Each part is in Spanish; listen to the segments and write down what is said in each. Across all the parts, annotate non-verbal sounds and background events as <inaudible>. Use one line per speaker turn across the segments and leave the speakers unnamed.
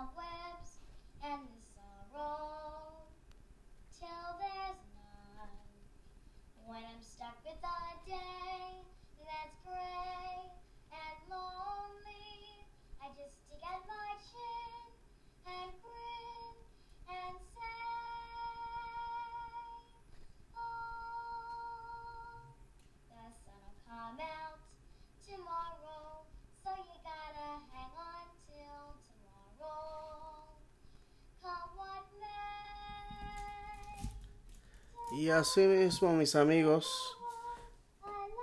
cobwebs and the sorrow till there's none. When I'm stuck with a day that's gray and lonely, I just stick out my chin and grin and say, Oh, the sun'll come out
Y así mismo, mis amigos,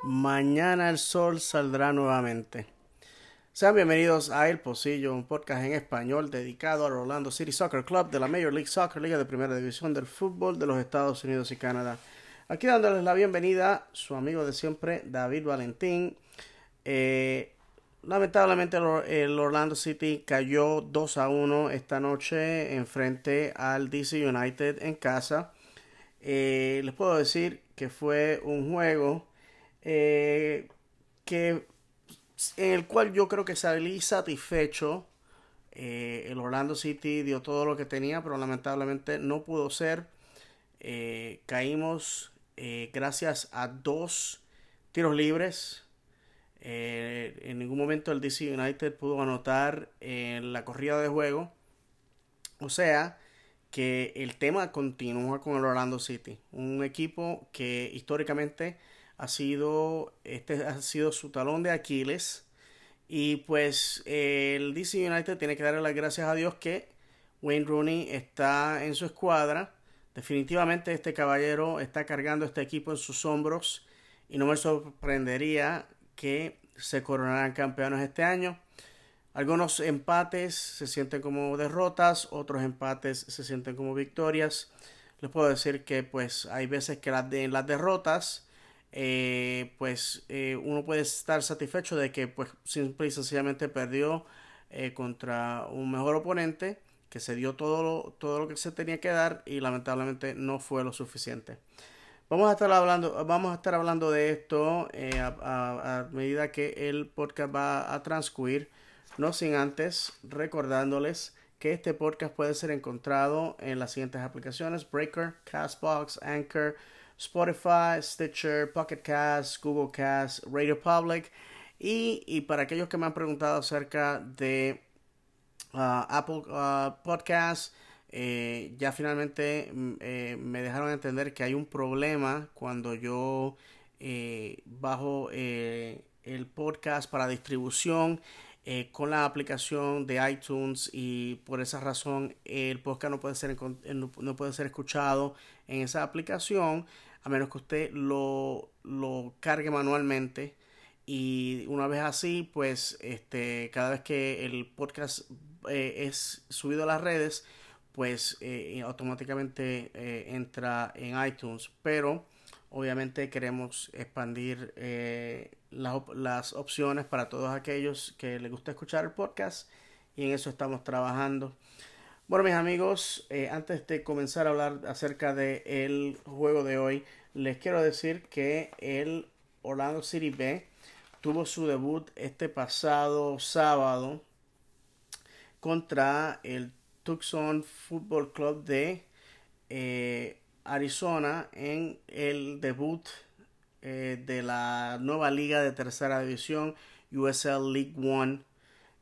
mañana el sol saldrá nuevamente. Sean bienvenidos a El Pocillo, un podcast en español dedicado al Orlando City Soccer Club de la Major League Soccer, Liga de Primera División del Fútbol de los Estados Unidos y Canadá. Aquí dándoles la bienvenida, su amigo de siempre, David Valentín. Eh, lamentablemente el, Orlando City cayó 2 a 1 esta noche en frente al DC United en casa. Eh, les puedo decir que fue un juego eh, que en el cual yo creo que salí satisfecho. Eh, el Orlando City dio todo lo que tenía, pero lamentablemente no pudo ser. Eh, caímos eh, gracias a dos tiros libres. Eh, en ningún momento el DC United pudo anotar en la corrida de juego. O sea que el tema continúa con el Orlando City. Un equipo que históricamente ha sido, este ha sido su talón de Aquiles. Y pues el DC United tiene que darle las gracias a Dios que Wayne Rooney está en su escuadra. Definitivamente este caballero está cargando este equipo en sus hombros y no me sorprendería que se coronaran campeones este año. Algunos empates se sienten como derrotas, otros empates se sienten como victorias. Les puedo decir que pues hay veces que las, en las derrotas eh, pues eh, uno puede estar satisfecho de que pues simple y sencillamente perdió eh, contra un mejor oponente que se dio todo lo, todo lo que se tenía que dar y lamentablemente no fue lo suficiente. Vamos a estar hablando, vamos a estar hablando de esto a, a, medida que el podcast va a transcurrir, no sin antes recordándoles que este podcast puede ser encontrado en las siguientes aplicaciones: Breaker, Castbox, Anchor, Spotify, Stitcher, Pocket Cast, Google Cast, Radio Public. Y, y para aquellos que me han preguntado acerca de uh, Apple uh, Podcasts, eh, ya finalmente eh, me dejaron entender que hay un problema cuando yo eh, bajo el podcast para distribución eh, con la aplicación de iTunes y por esa razón el podcast no puede ser no puede ser escuchado en esa aplicación a menos que usted lo, lo cargue manualmente. Y una vez así pues este cada vez que el podcast eh, es subido a las redes pues eh, automáticamente eh, entra en iTunes. Pero obviamente queremos expandir eh, las, las, opciones para todos aquellos que les gusta escuchar el podcast y en eso estamos trabajando. Bueno mis amigos eh, antes de comenzar a hablar acerca del el juego de hoy les quiero decir que el Orlando City B tuvo su debut este pasado sábado contra el Tucson Football Club de eh, Arizona en el debut eh, de la nueva liga de tercera división USL League One.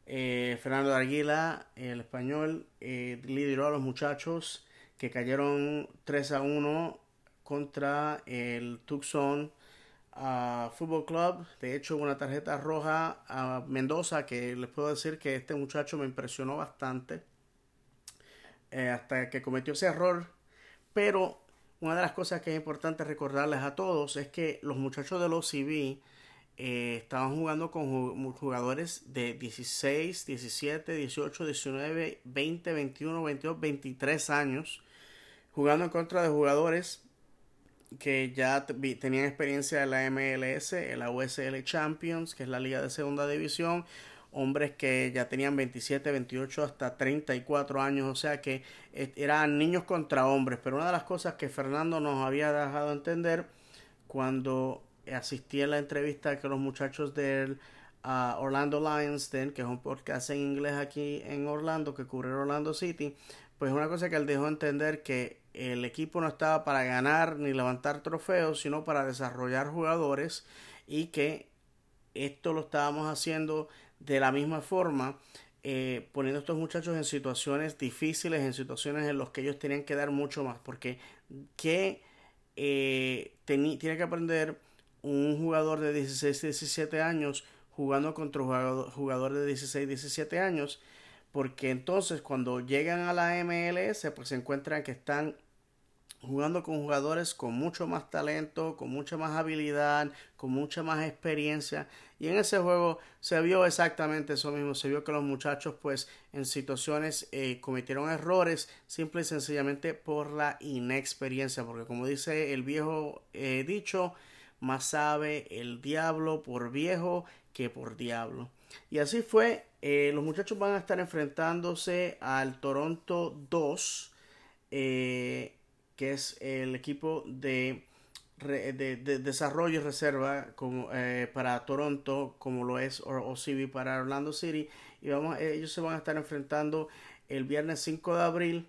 Eh, Fernando Arguila, el español, eh, lideró a los muchachos que cayeron 3 a 1 contra el Tucson uh, Football Club. De hecho, una tarjeta roja a Mendoza que les puedo decir que este muchacho me impresionó bastante hasta que cometió ese error. Pero una de las cosas que es importante recordarles a todos es que los muchachos del OCB eh, estaban jugando con jugadores de 16, 17, 18, 19, 20, 21, 22, 23 años, jugando en contra de jugadores que ya tenían experiencia en la MLS, en la USL Champions, que es la liga de segunda división, hombres que ya tenían 27, 28 hasta 34 años, o sea que eran niños contra hombres, pero una de las cosas que Fernando nos había dejado entender cuando asistí a la entrevista que los muchachos del a Orlando Lions que es un podcast en inglés aquí en Orlando que cubre Orlando City, pues una cosa que él dejó entender que el equipo no estaba para ganar ni levantar trofeos, sino para desarrollar jugadores y que esto lo estábamos haciendo de la misma forma, eh, poniendo a estos muchachos en situaciones difíciles, en situaciones en las que ellos tenían que dar mucho más, porque que eh, tiene que aprender un jugador de 16, 17 años jugando contra un jugador de 16, 17 años, porque entonces cuando llegan a la MLS pues se encuentran que están jugando con jugadores con mucho más talento, con mucha más habilidad, con mucha más experiencia. Y en ese juego se vio exactamente eso mismo. Se vio que los muchachos, pues, en situaciones eh, cometieron errores simple y sencillamente por la inexperiencia. Porque como dice el viejo eh, dicho, más sabe el diablo por viejo que por diablo. Y así fue. Eh, los muchachos van a estar enfrentándose al Toronto 2. Eh, que es el equipo de, de, desarrollo y reserva como, eh, para Toronto, como lo es OCB para Orlando City. Y vamos, ellos se van a estar enfrentando el viernes 5 de abril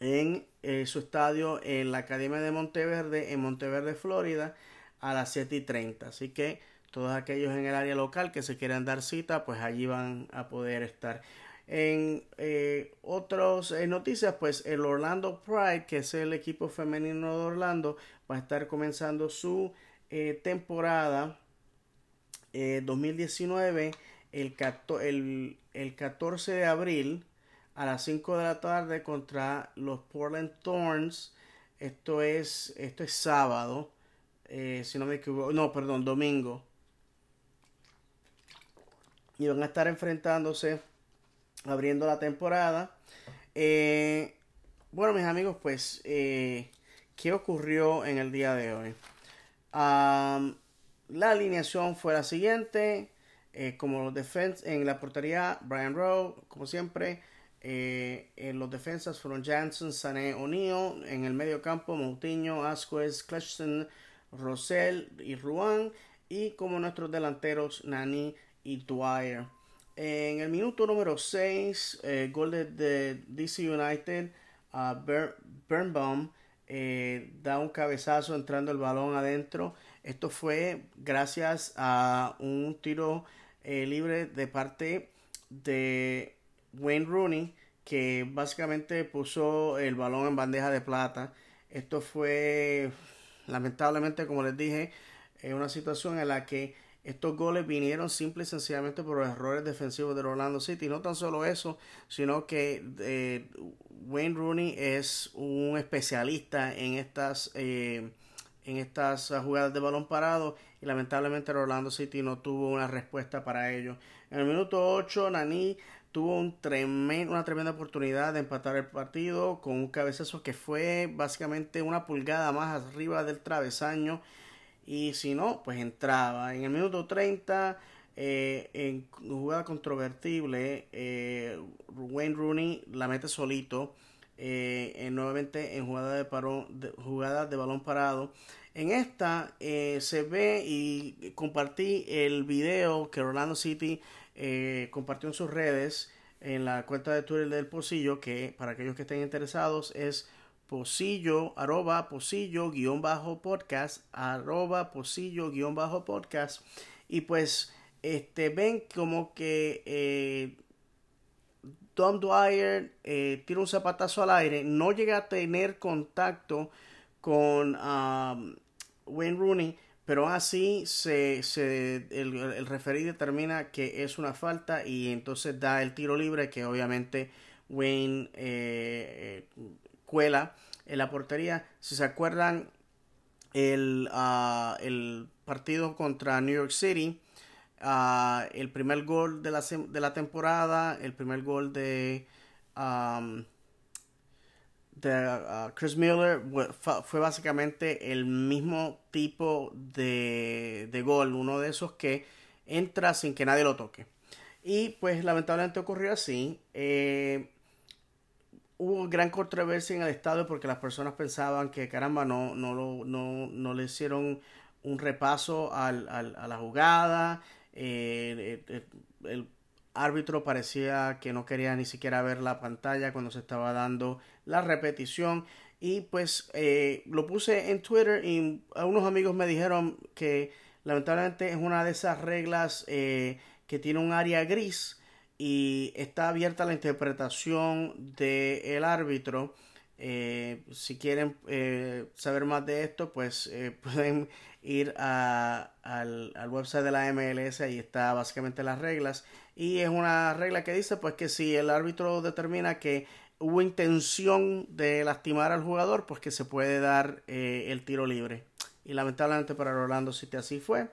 en eh, su estadio en la Academia de Monteverde, en Monteverde, Florida, a las 7 y 30. Así que todos aquellos en el área local que se quieran dar cita, pues allí van a poder estar. En eh, otras eh, noticias, pues el Orlando Pride, que es el equipo femenino de Orlando, va a estar comenzando su eh, temporada 2019 el, el, el 14 de abril a las 5 de la tarde contra los Portland Thorns. Esto es, esto es sábado, si no me equivoco, no, perdón, domingo. Y van a estar enfrentándose abriendo la temporada. Eh, bueno, mis amigos, pues, eh, ¿qué ocurrió en el día de hoy? la alineación fue la siguiente. Eh, como los defensas en la portería, Brian Rowe, como siempre. en los defensas fueron Jansen, Sané, O'Neill. En el medio campo, Moutinho, Asquez, Cleshton, Rosell y Ruan. Y como nuestros delanteros, Nani y Dwyer. En el minuto número 6, eh, gol de, DC United, a eh, da un cabezazo entrando el balón adentro. Esto fue gracias a un tiro eh, libre de parte de Wayne Rooney, que básicamente puso el balón en bandeja de plata. Esto fue, lamentablemente, como les dije, una situación en la que estos goles vinieron simple y sencillamente por los errores defensivos del Orlando City. No tan solo eso, sino que eh, Wayne Rooney es un especialista en estas, eh, en estas jugadas de balón parado y lamentablemente Orlando City no tuvo una respuesta para ello. En el minuto 8, Nani tuvo un una tremenda oportunidad de empatar el partido con un cabezazo que fue básicamente una pulgada más arriba del travesaño y si no, pues entraba. En el minuto 30, eh, en jugada controvertible, eh, Wayne Rooney la mete solito. Eh, nuevamente en jugada de, parón, jugada de balón parado. En esta se ve y compartí el video que Orlando City compartió en sus redes en la cuenta de Twitter del Pocillo, que para aquellos que estén interesados es Posillo, arroba Posillo guion bajo podcast, arroba Posillo guion bajo podcast. Y pues, este, ven como que eh, Dwyer eh, tira un zapatazo al aire, no llega a tener contacto con um, Wayne Rooney, pero así se, se el, el referee determina que es una falta y entonces da el tiro libre que obviamente Wayne eh, cuela en la portería. Si se acuerdan, el, ah, el partido contra New York City, ah, el primer gol de la, de la temporada, el primer gol de, de ah, Chris Miller fue básicamente el mismo tipo de, de gol, uno de esos que entra sin que nadie lo toque. Y pues lamentablemente ocurrió así. Eh, hubo gran controversia en el estadio porque las personas pensaban que caramba no, no, no, no le hicieron un repaso al, al, a la jugada. el, el, árbitro parecía que no quería ni siquiera ver la pantalla cuando se estaba dando la repetición y pues eh, lo puse en Twitter y unos amigos me dijeron que lamentablemente es una de esas reglas eh, que tiene un área gris y está abierta la interpretación del árbitro. Eh, si quieren saber más de esto, pues <laughs> pueden ir al, al, website de la MLS, ahí está básicamente las reglas. Y es una regla que dice pues que si el árbitro determina que hubo intención de lastimar al jugador, pues que se puede dar eh, el tiro libre. Y lamentablemente para Orlando City así fue.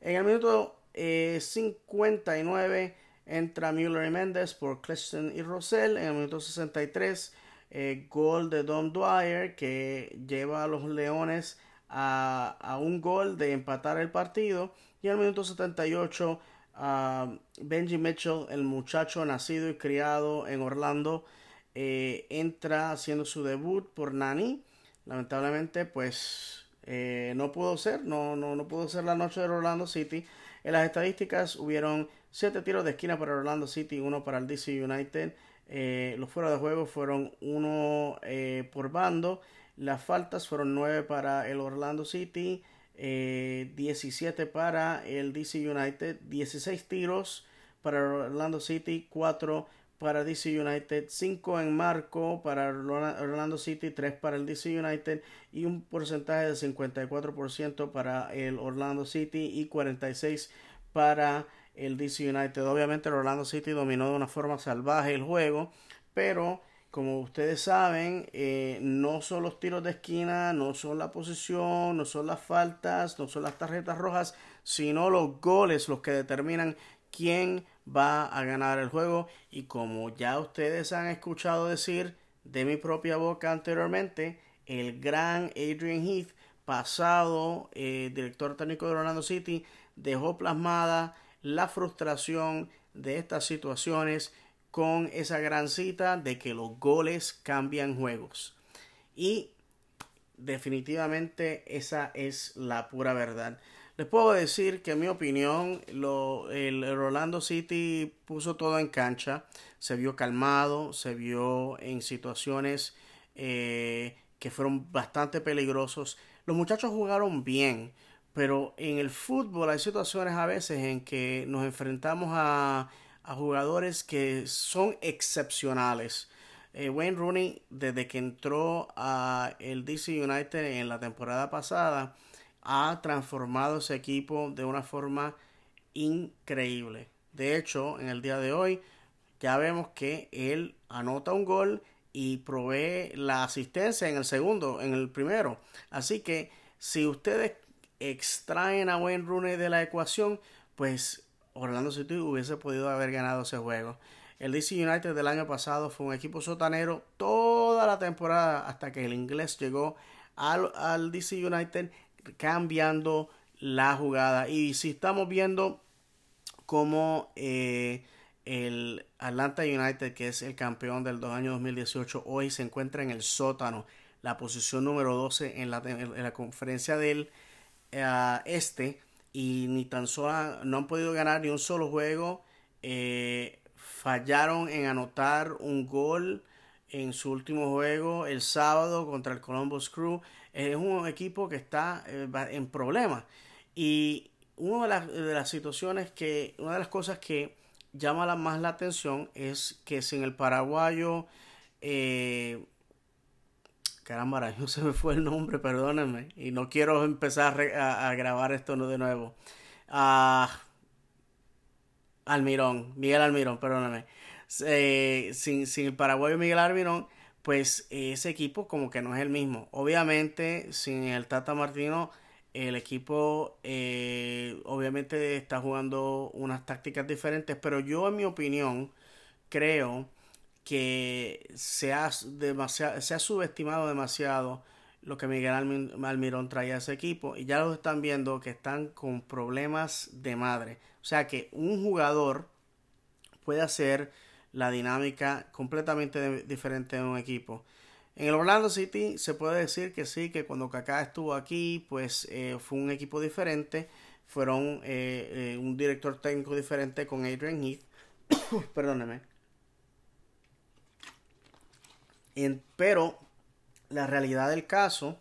En el minuto 59 eh, entra Mueller y Méndez por Cleston y Rosell. En el minuto 63, eh, gol de Don Dwyer que lleva a los Leones a, a, un gol de empatar el partido. Y en el minuto 78, Benji Mitchell, el muchacho nacido y criado en Orlando, eh, entra haciendo su debut por Nani. Lamentablemente, pues eh, no pudo ser, no, no, no pudo ser la noche de Orlando City. En las estadísticas hubieron 7 tiros de esquina para Orlando City, uno para el DC United. Eh, los fuera de juego fueron uno por bando. Las faltas fueron 9 para el Orlando City, 17 para el DC United, 16 tiros para Orlando City, 4 para DC United, 5 en marco para Orlando City, 3 para el DC United y un porcentaje de 54% para el Orlando City y 46 para el DC United. Obviamente el Orlando City dominó de una forma salvaje el juego, pero como ustedes saben, eh, no son los tiros de esquina, no son la posición, no son las faltas, no son las tarjetas rojas, sino los goles los que determinan quién va a ganar el juego y como ya ustedes han escuchado decir de mi propia boca anteriormente, el gran Adrian Heath, pasado eh, director técnico de Orlando City, dejó plasmada la frustración de estas situaciones con esa gran cita de que los goles cambian juegos. Y definitivamente esa es la pura verdad. Les puedo decir que en mi opinión lo, el, Orlando City puso todo en cancha, se vio calmado, se vio en situaciones eh, que fueron bastante peligrosos. Los muchachos jugaron bien, pero en el fútbol hay situaciones a veces en que nos enfrentamos a, jugadores que son excepcionales. Eh, Wayne Rooney, desde que entró a el DC United en la temporada pasada, ha transformado ese equipo de una forma increíble. De hecho, en el día de hoy ya vemos que él anota un gol y provee la asistencia en el segundo, en el primero. Así que si ustedes extraen a Wayne Rooney de la ecuación, pues Orlando City hubiese podido haber ganado ese juego. El DC United del año pasado fue un equipo sotanero toda la temporada hasta que el inglés llegó al, DC United cambiando la jugada. Y si estamos viendo como eh, el Atlanta United, que es el campeón del año 2018, hoy se encuentra en el sótano, la posición número 12 en la, en la conferencia del eh, este, y ni tan solo no han podido ganar ni un solo juego. Eh, fallaron en anotar un gol en su último juego el sábado contra el Columbus Crew es un equipo que está eh, en problemas. Y una de las, situaciones que, una de las cosas que llama más la atención es que sin el paraguayo, eh, caramba, no <laughs> se me fue el nombre, perdónenme, y no quiero empezar a, grabar esto de nuevo. Ah, Almirón, Miguel Almirón, perdóname. Eh, sin, sin el paraguayo Miguel Almirón, pues ese equipo como que no es el mismo. Obviamente, sin el Tata Martino, el equipo eh, obviamente está jugando unas tácticas diferentes, pero yo en mi opinión creo que se ha, subestimado demasiado lo que Miguel Almirón traía a ese equipo y ya lo están viendo que están con problemas de madre. O sea que un jugador puede hacer la dinámica completamente diferente de un equipo. En el Orlando City se puede decir que sí, que cuando Kaká estuvo aquí, pues eh, fue un equipo diferente. fueron eh, eh, un director técnico diferente con Adrian Heath. <coughs> Perdóneme. Pero la realidad del caso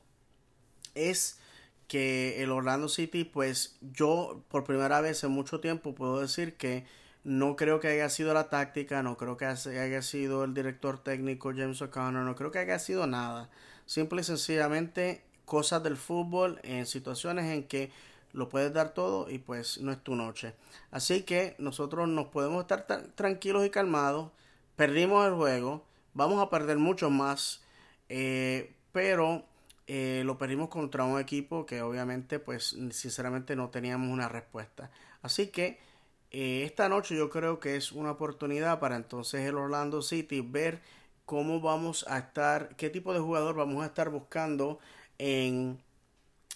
es que el Orlando City, pues yo por primera vez en mucho tiempo puedo decir que no creo que haya sido la táctica, no creo que haya sido el director técnico James O'Connor, no creo que haya sido nada. Simple y sencillamente cosas del fútbol en situaciones en que lo puedes dar todo y pues no es tu noche. Así que nosotros nos podemos estar tranquilos y calmados. Perdimos el juego, vamos a perder mucho más, eh, pero eh, lo perdimos contra un equipo que obviamente pues sinceramente no teníamos una respuesta. Así que eh, esta noche yo creo que es una oportunidad para entonces el Orlando City ver cómo vamos a estar, qué tipo de jugador vamos a estar buscando en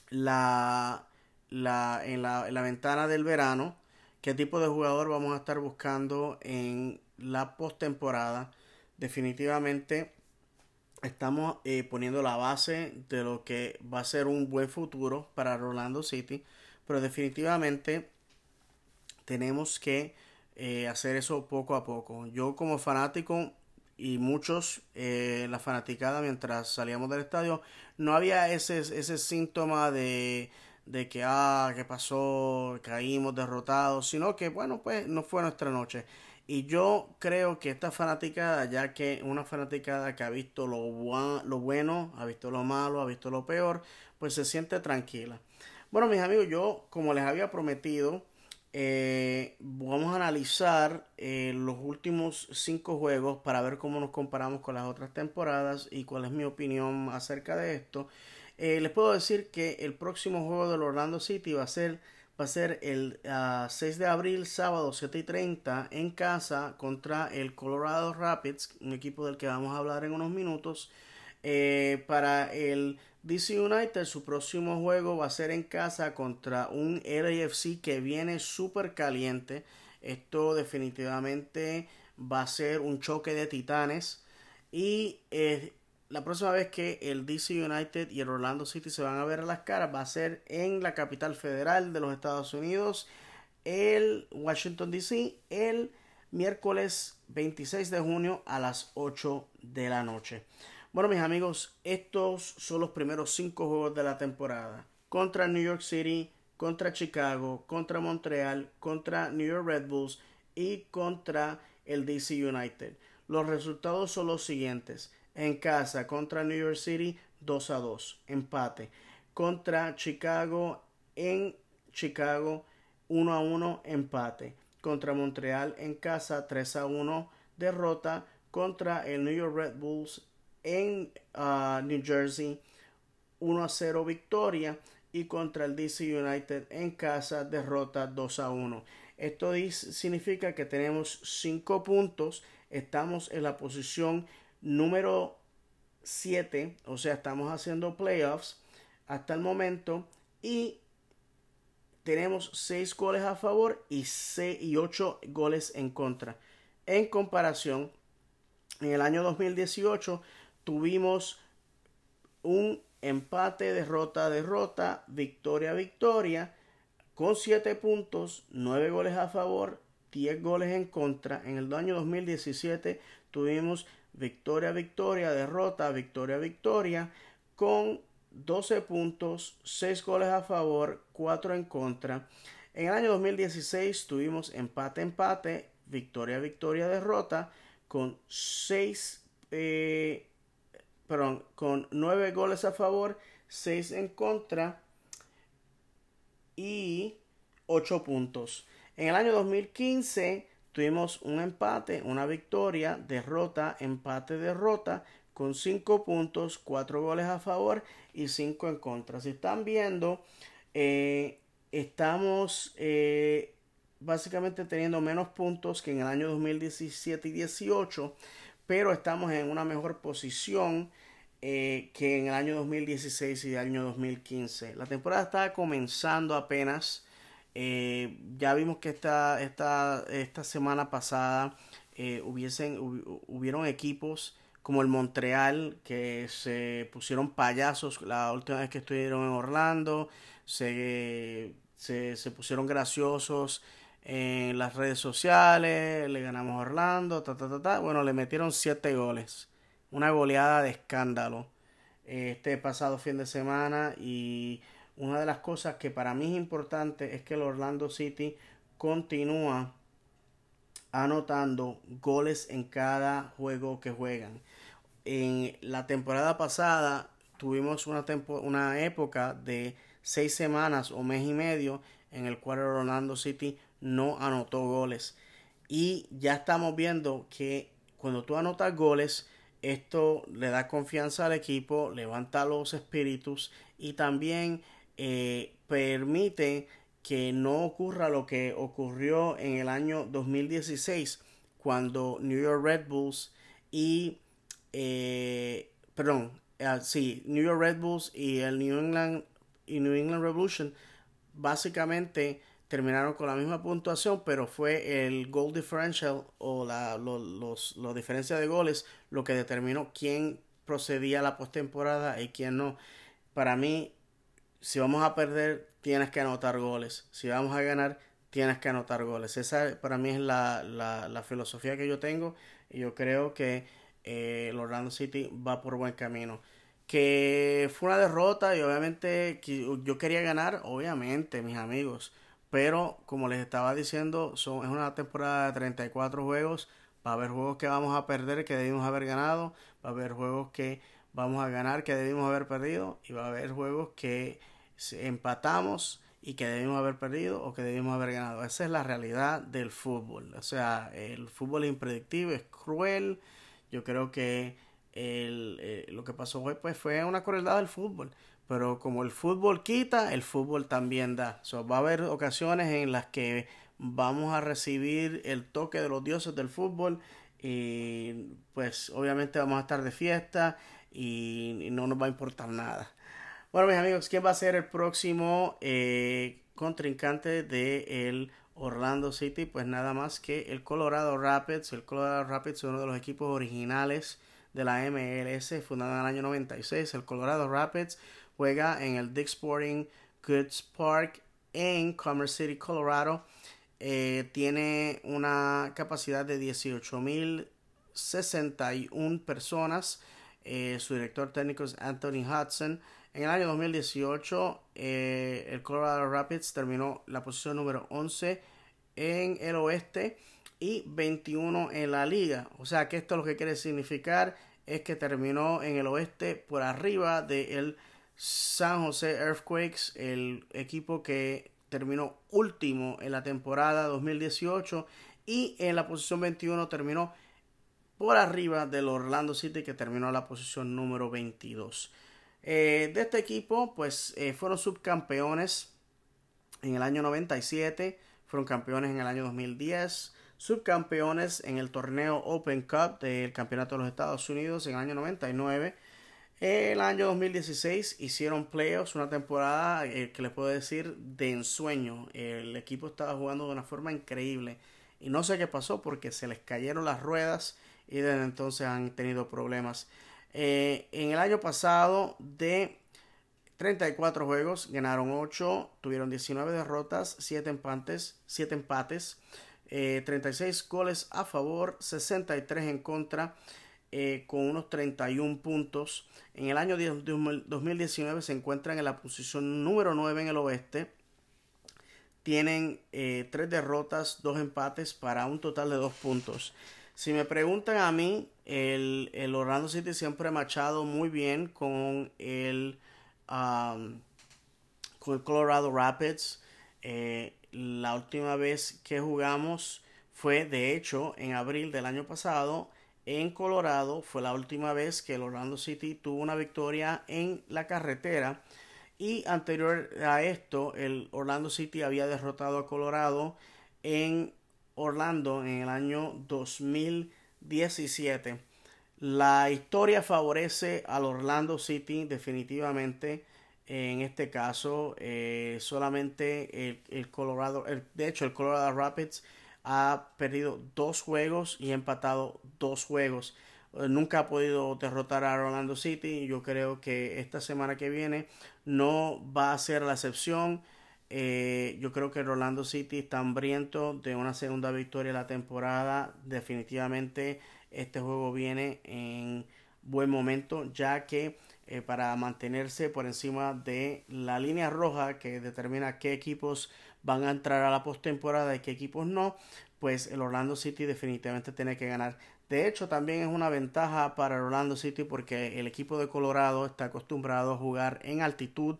la, la, en la, en la ventana del verano, qué tipo de jugador vamos a estar buscando en la postemporada. Definitivamente estamos eh, poniendo la base de lo que va a ser un buen futuro para Orlando City, pero definitivamente tenemos que eh, hacer eso poco a poco. Yo como fanático y muchos eh, la fanaticada mientras salíamos del estadio no había ese, ese síntoma de, de que ah que pasó caímos derrotados sino que bueno pues no fue nuestra noche y yo creo que esta fanaticada, ya que una fanaticada que ha visto lo, lo bueno, ha visto lo malo, ha visto lo peor, pues se siente tranquila. Bueno, mis amigos, yo como les había prometido, eh, vamos a analizar eh, los últimos cinco juegos para ver cómo nos comparamos con las otras temporadas y cuál es mi opinión acerca de esto. Eh, les puedo decir que el próximo juego del Orlando City va a ser va a ser el 6 ah, de abril, sábado 7 y 30 en casa contra el Colorado Rapids, un equipo del que vamos a hablar en unos minutos. Eh, para el DC United, su próximo juego va a ser en casa contra un LAFC que viene súper caliente. Esto definitivamente va a ser un choque de titanes. Y eh, la próxima vez que el DC United y el Orlando City se van a ver a las caras va a ser en la capital federal de los Estados Unidos, el Washington DC, el miércoles 26 de junio a las 8 de la noche. Bueno, mis amigos, estos son los primeros cinco juegos de la temporada. Contra New York City, contra Chicago, contra Montreal, contra New York Red Bulls y contra el DC United. Los resultados son los siguientes en casa contra New York City 2 a 2, empate. Contra Chicago en Chicago 1 a 1, empate. Contra Montreal en casa 3 a 1, derrota. Contra el New York Red Bulls en uh, New Jersey 1 a 0, victoria. Y contra el DC United en casa, derrota 2 a 1. Esto significa que tenemos 5 puntos. Estamos en la posición número 7, o sea, estamos haciendo playoffs hasta el momento y tenemos 6 goles a favor y, 6 y 8 goles en contra. En comparación, en el año 2018 tuvimos un empate, derrota, derrota, victoria, victoria, con 7 puntos, 9 goles a favor, 10 goles en contra. En el año 2017 tuvimos victoria, victoria, derrota, victoria, victoria, con 12 puntos, 6 goles a favor, 4 en contra. En el año 2016 tuvimos empate, empate, victoria, victoria, derrota, con 6, eh, perdón, con 9 goles a favor, 6 en contra y 8 puntos. En el año 2015 tuvimos un empate, una victoria, derrota, empate, derrota, con 5 puntos, 4 goles a favor y 5 en contra. Si están viendo, eh, estamos eh, básicamente teniendo menos puntos que en el año 2017 y 18, pero estamos en una mejor posición eh, que en el año 2016 y el año 2015. La temporada está comenzando apenas. Eh, ya vimos que esta, esta, esta semana pasada eh, hubiesen, hubieron equipos como el Montreal que se pusieron payasos la última vez que estuvieron en Orlando. Se, se, pusieron graciosos en las redes sociales, le ganamos a Orlando, ta, ta, ta, ta. Bueno, le metieron siete goles. Una goleada de escándalo este pasado fin de semana y una de las cosas que para mí es importante es que el Orlando City continúa anotando goles en cada juego que juegan. En la temporada pasada tuvimos una, una época de seis semanas o mes y medio en el cual el Orlando City no anotó goles. Y ya estamos viendo que cuando tú anotas goles, esto le da confianza al equipo, levanta los espíritus y también eh, permite que no ocurra lo que ocurrió en el año 2016 cuando New York Red Bulls y eh, perdón eh, sí New York Red Bulls y el New England y New England Revolution básicamente terminaron con la misma puntuación, pero fue el goal differential o la los, diferencia de goles lo que determinó quién procedía a la postemporada y quién no. Para mí, si vamos a perder, tienes que anotar goles. Si vamos a ganar, tienes que anotar goles. Esa para mí es la, la, filosofía que yo tengo y yo creo que eh, el Orlando City va por buen camino que fue una derrota y obviamente yo quería ganar, obviamente, mis amigos. Pero como les estaba diciendo, son, es una temporada de 34 juegos. Va a haber juegos que vamos a perder que debimos haber ganado. Va a haber juegos que vamos a ganar que debimos haber perdido. Y va a haber juegos que empatamos y que debimos haber perdido o que debimos haber ganado. Esa es la realidad del fútbol. O sea, el fútbol es impredictible, es cruel. Yo creo que el, eh, lo que pasó hoy pues, fue una crueldad del fútbol. Pero como el fútbol quita, el fútbol también da. va a haber ocasiones en las que vamos a recibir el toque de los dioses del fútbol y pues obviamente vamos a estar de fiesta y, no nos va a importar nada. Bueno mis amigos, ¿quién va a ser el próximo eh, contrincante de el Orlando City? Pues nada más que el Colorado Rapids. El Colorado Rapids es uno de los equipos originales de la MLS, fundado en el año 96. El Colorado Rapids juega en el Dick Sporting Goods Park en Commerce City, Colorado. Eh, tiene una capacidad de 18.061 personas. Eh, su director técnico es Anthony Hudson. En el año 2018, eh, el Colorado Rapids terminó la posición número 11 en el oeste y 21 en la liga. O sea que esto lo que quiere significar es que terminó en el oeste por arriba del San José Earthquakes, el equipo que terminó último en la temporada 2018 y en la posición 21 terminó por arriba del Orlando City que terminó en la posición número 22. Eh, de este equipo pues eh, fueron subcampeones en el año 97, fueron campeones en el año 2010, subcampeones en el torneo Open Cup del Campeonato de los Estados Unidos en el año 99 el año 2016 hicieron playoffs, una temporada eh, que les puedo decir de ensueño. El equipo estaba jugando de una forma increíble y no sé qué pasó porque se les cayeron las ruedas y desde entonces han tenido problemas. Eh, en el año pasado de 34 juegos ganaron 8, tuvieron 19 derrotas, 7 empates, 7 empates, 36 eh, goles a favor, 63 en contra. Eh, con unos 31 puntos. En el año 2019 se encuentran en la posición número 9 en el oeste. Tienen eh, tres derrotas, dos empates para un total de dos puntos. Si me preguntan a mí, el, el Orlando City siempre ha machado muy bien con el, con el Colorado Rapids. Eh, la última vez que jugamos fue de hecho en abril del año pasado en Colorado. Fue la última vez que el Orlando City tuvo una victoria en la carretera. Y anterior a esto, el Orlando City había derrotado a Colorado en Orlando en el año 2017. La historia favorece al Orlando City definitivamente. En este caso, eh, solamente el, Colorado, de hecho, el Colorado Rapids ha perdido dos juegos y ha empatado dos juegos. Eh, nunca ha podido derrotar a Orlando City. Yo creo que esta semana que viene no va a ser la excepción. Eh, yo creo que el Orlando City está hambriento de una segunda victoria en la temporada. Definitivamente este juego viene en buen momento ya que eh, para mantenerse por encima de la línea roja que determina qué equipos van a entrar a la postemporada y qué equipos no, pues el Orlando City definitivamente tiene que ganar. De hecho, también es una ventaja para el Orlando City porque el equipo de Colorado está acostumbrado a jugar en altitud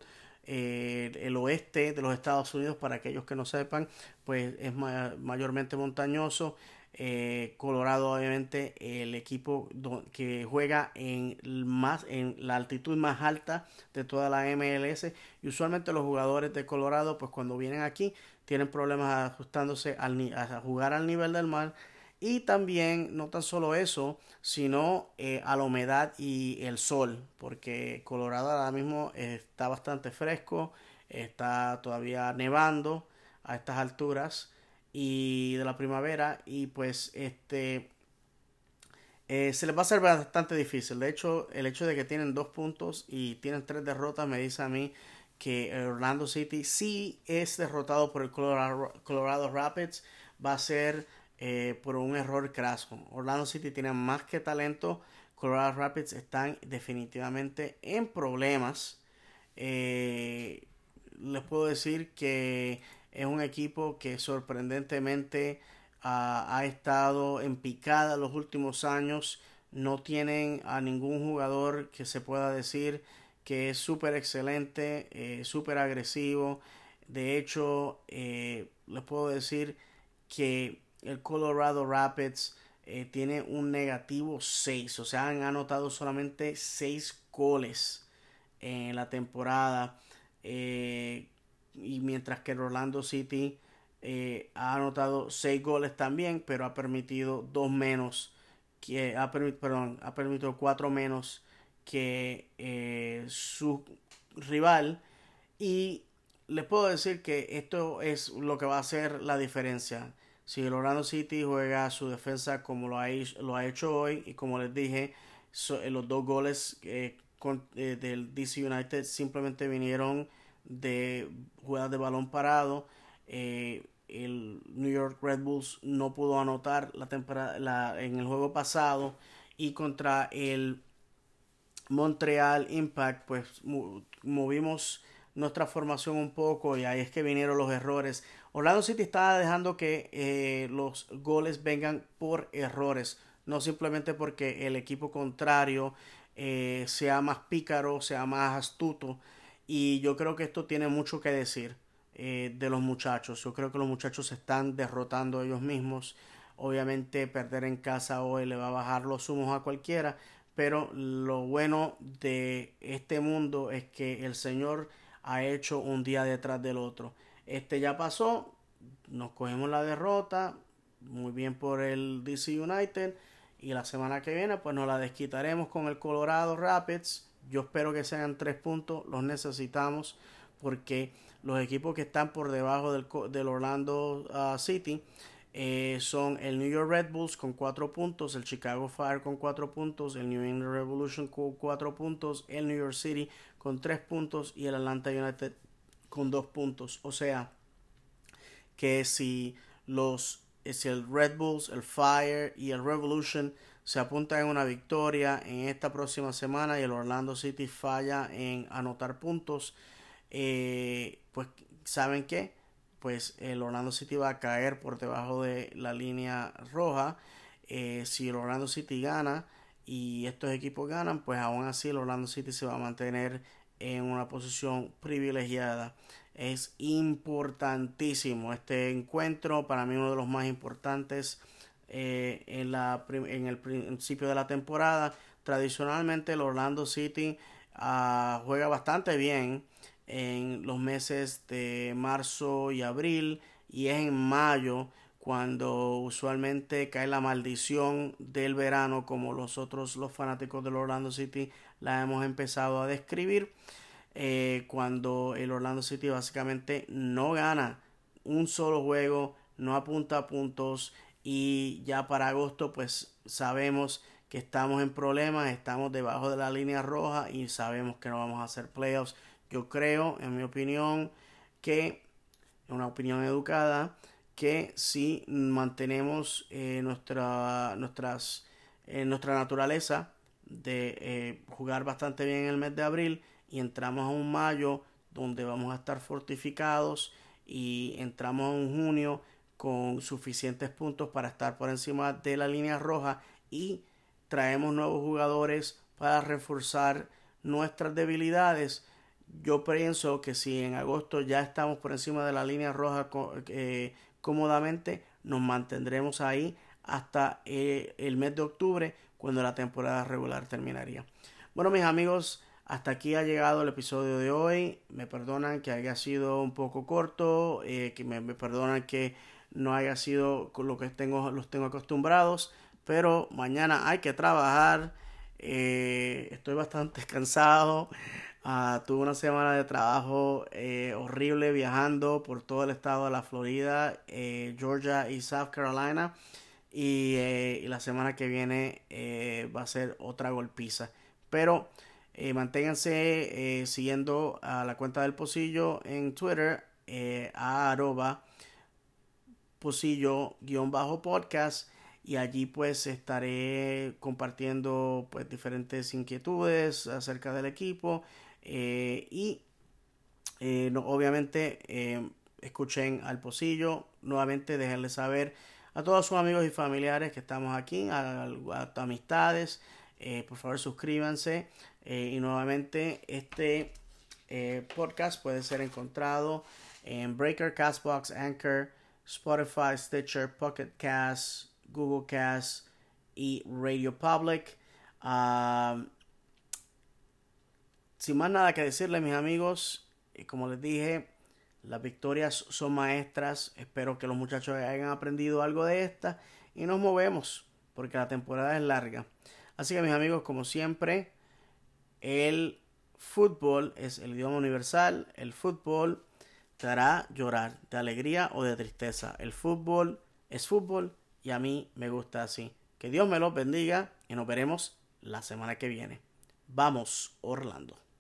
eh, el oeste de los Estados Unidos, para aquellos que no sepan, pues es mayormente montañoso. Eh, Colorado, obviamente, el equipo que juega en, más, en la altitud más alta de toda la MLS. Y usualmente los jugadores de Colorado, pues cuando vienen aquí, tienen problemas ajustándose al, a jugar al nivel del mar y también, no tan solo eso, sino eh, a la humedad y el sol, porque Colorado ahora mismo está bastante fresco, está todavía nevando a estas alturas y de la primavera y pues este eh, se les va a hacer bastante difícil. De hecho, el hecho de que tienen dos puntos y tienen tres derrotas me dice a mí que Orlando City sí es derrotado por el Colorado Rapids. Va a ser eh, por un error craso. Orlando City tiene más que talento. Colorado Rapids están definitivamente en problemas. Eh, les puedo decir que es un equipo que sorprendentemente ha estado en picada los últimos años. No tienen a ningún jugador que se pueda decir que es súper excelente, eh, súper agresivo. De hecho, les puedo decir que el Colorado Rapids eh, tiene un negativo 6, o sea, han anotado solamente 6 goles en la temporada. Eh, y mientras que el Orlando City eh, ha anotado 6 goles también, pero ha permitido 2 menos, que ha, perdón, ha permitido 4 menos que su rival. Y les puedo decir que esto es lo que va a hacer la diferencia. Si el Orlando City juega su defensa como lo ha, hecho hoy y como les dije, eh, los dos goles eh, eh, del DC United simplemente vinieron de jugadas de balón parado. el New York Red Bulls no pudo anotar la temporada en el juego pasado y contra el Montreal Impact pues movimos nuestra formación un poco y ahí es que vinieron los errores. Orlando City está dejando que eh, los goles vengan por errores, no simplemente porque el equipo contrario eh, sea más pícaro, sea más astuto. Y yo creo que esto tiene mucho que decir eh, de los muchachos. Yo creo que los muchachos se están derrotando ellos mismos. Obviamente perder en casa hoy le va a bajar los humos a cualquiera. Pero lo bueno de este mundo es que el Señor ha hecho un día detrás del otro. Este ya pasó, nos cogemos la derrota, muy bien por el DC United y la semana que viene pues nos la desquitaremos con el Colorado Rapids. Yo espero que sean tres puntos, los necesitamos porque los equipos que están por debajo del, Orlando uh, City eh, son el New York Red Bulls con cuatro puntos, el Chicago Fire con cuatro puntos, el New England Revolution con cuatro puntos, el New York City con tres puntos y el Atlanta United con dos puntos. O sea que si los si el Red Bulls, el Fire y el Revolution se apuntan en una victoria en esta próxima semana y el Orlando City falla en anotar puntos, eh, pues saben que pues el Orlando City va a caer por debajo de la línea roja. Eh, si el Orlando City gana, y estos equipos ganan, pues aún así el Orlando City se va a mantener en una posición privilegiada. Es importantísimo este encuentro, para mí uno de los más importantes eh, en, la, en el principio de la temporada. Tradicionalmente el Orlando City ah, juega bastante bien en los meses de marzo y abril y es en mayo cuando usualmente cae la maldición del verano como nosotros los fanáticos del Orlando City la hemos empezado a describir eh, cuando el Orlando City básicamente no gana un solo juego no apunta puntos y ya para agosto pues sabemos que estamos en problemas estamos debajo de la línea roja y sabemos que no vamos a hacer playoffs. Yo creo en mi opinión que una opinión educada, que si mantenemos eh, nuestra, nuestras, eh, nuestra naturaleza de eh, jugar bastante bien en el mes de abril y entramos a un mayo donde vamos a estar fortificados y entramos a un junio con suficientes puntos para estar por encima de la línea roja y traemos nuevos jugadores para reforzar nuestras debilidades. Yo pienso que si en agosto ya estamos por encima de la línea roja eh, cómodamente, nos mantendremos ahí hasta eh, el mes de octubre cuando la temporada regular terminaría. Bueno mis amigos, hasta aquí ha llegado el episodio de hoy. Me perdonan que haya sido un poco corto, eh, que me, perdonan que no haya sido con lo que tengo, los tengo acostumbrados, pero mañana hay que trabajar. Eh, estoy bastante <laughs> cansado. Uh, tuve una semana de trabajo eh, horrible viajando por todo el estado de la Florida, Georgia y South Carolina. Y, y, la semana que viene va a ser otra golpiza. Pero eh, manténganse eh, siguiendo a la cuenta del Pocillo en Twitter, eh, a arroba Pocillo-podcast. Y allí pues estaré compartiendo pues diferentes inquietudes acerca del equipo. y no, obviamente escuchen al Pocillo. Nuevamente déjenle saber a todos sus amigos y familiares que estamos aquí, a, a amistades. por favor suscríbanse eh, y nuevamente este eh, podcast puede ser encontrado en Breaker, Castbox, Anchor, Spotify, Stitcher, Pocket Cast, Google Cast y Radio Public. sin más nada que decirles, mis amigos, como les dije, las victorias son maestras. Espero que los muchachos hayan aprendido algo de esta y nos movemos porque la temporada es larga. Así que mis amigos, como siempre, el fútbol es el idioma universal. El fútbol te hará llorar de alegría o de tristeza. El fútbol es fútbol y a mí me gusta así. Que Dios me los bendiga y nos veremos la semana que viene. Vamos, Orlando.